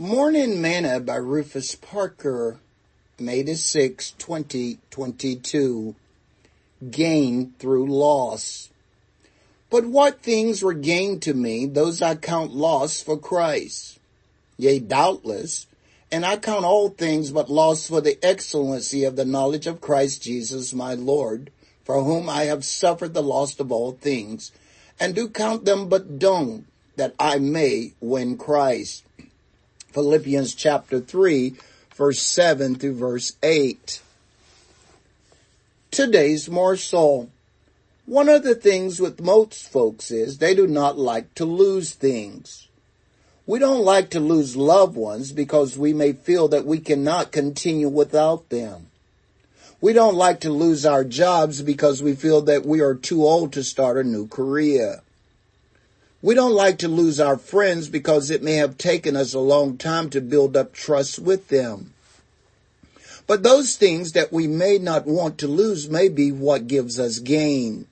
Morning Manna by Rufus Parker, May the 6, 2022. Gain through loss. But what things were gained to me, those I count loss for Christ. Yea, doubtless, and I count all things but loss for the excellency of the knowledge of Christ Jesus my Lord, for whom I have suffered the loss of all things, and do count them but dung, that I may win Christ. Philippians chapter 3, verse 7 through verse 8. Today's morsel. One of the things with most folks is they do not like to lose things. We don't like to lose loved ones because we may feel that we cannot continue without them. We don't like to lose our jobs because we feel that we are too old to start a new career. We don't like to lose our friends because it may have taken us a long time to build up trust with them. But those things that we may not want to lose may be what gives us gain.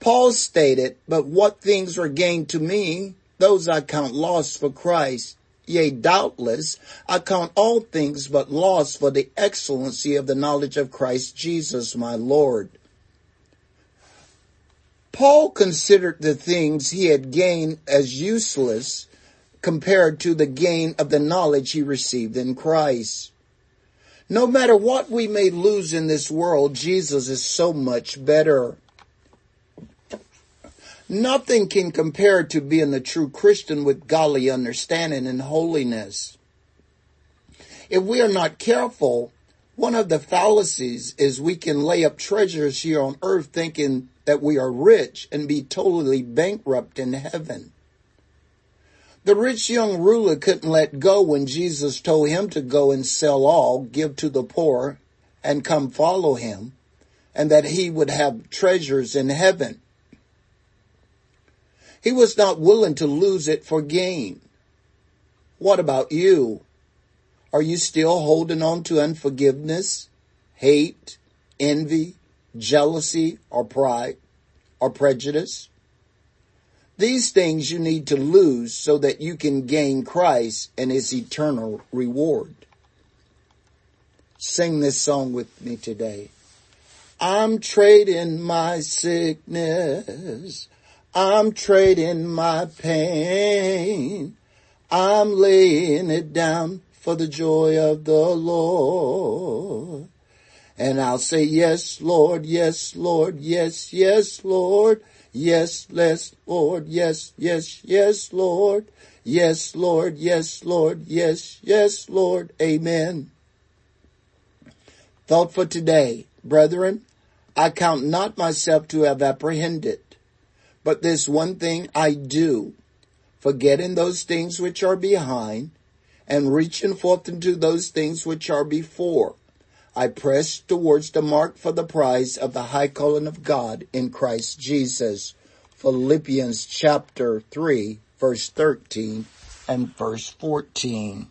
Paul stated, but what things are gained to me, those I count loss for Christ. Yea, doubtless, I count all things but loss for the excellency of the knowledge of Christ Jesus my Lord Paul considered the things he had gained as useless compared to the gain of the knowledge he received in Christ. No matter what we may lose in this world, Jesus is so much better. Nothing can compare to being a true Christian with godly understanding and holiness. If we are not careful, one of the fallacies is we can lay up treasures here on earth thinking that we are rich and be totally bankrupt in heaven. The rich young ruler couldn't let go when Jesus told him to go and sell all, give to the poor, and come follow him, and that he would have treasures in heaven. He was not willing to lose it for gain. What about you? Are you still holding on to unforgiveness, hate, envy, jealousy, or pride, or prejudice? These things you need to lose so that you can gain Christ and his eternal reward. Sing this song with me today. I'm trading my sickness. I'm trading my pain. I'm laying it down for the joy of the Lord. And I'll say, yes, Lord, yes, Lord, yes, yes, Lord, yes, yes, Lord, yes, yes, yes, Lord, yes, Lord, yes, Lord, yes, yes, Lord, amen. Thought for today, brethren, I count not myself to have apprehended, but this one thing I do, forgetting those things which are behind and reaching forth into those things which are before. I press towards the mark for the prize of the high calling of God in Christ Jesus. Philippians chapter 3 verse 13 and verse 14.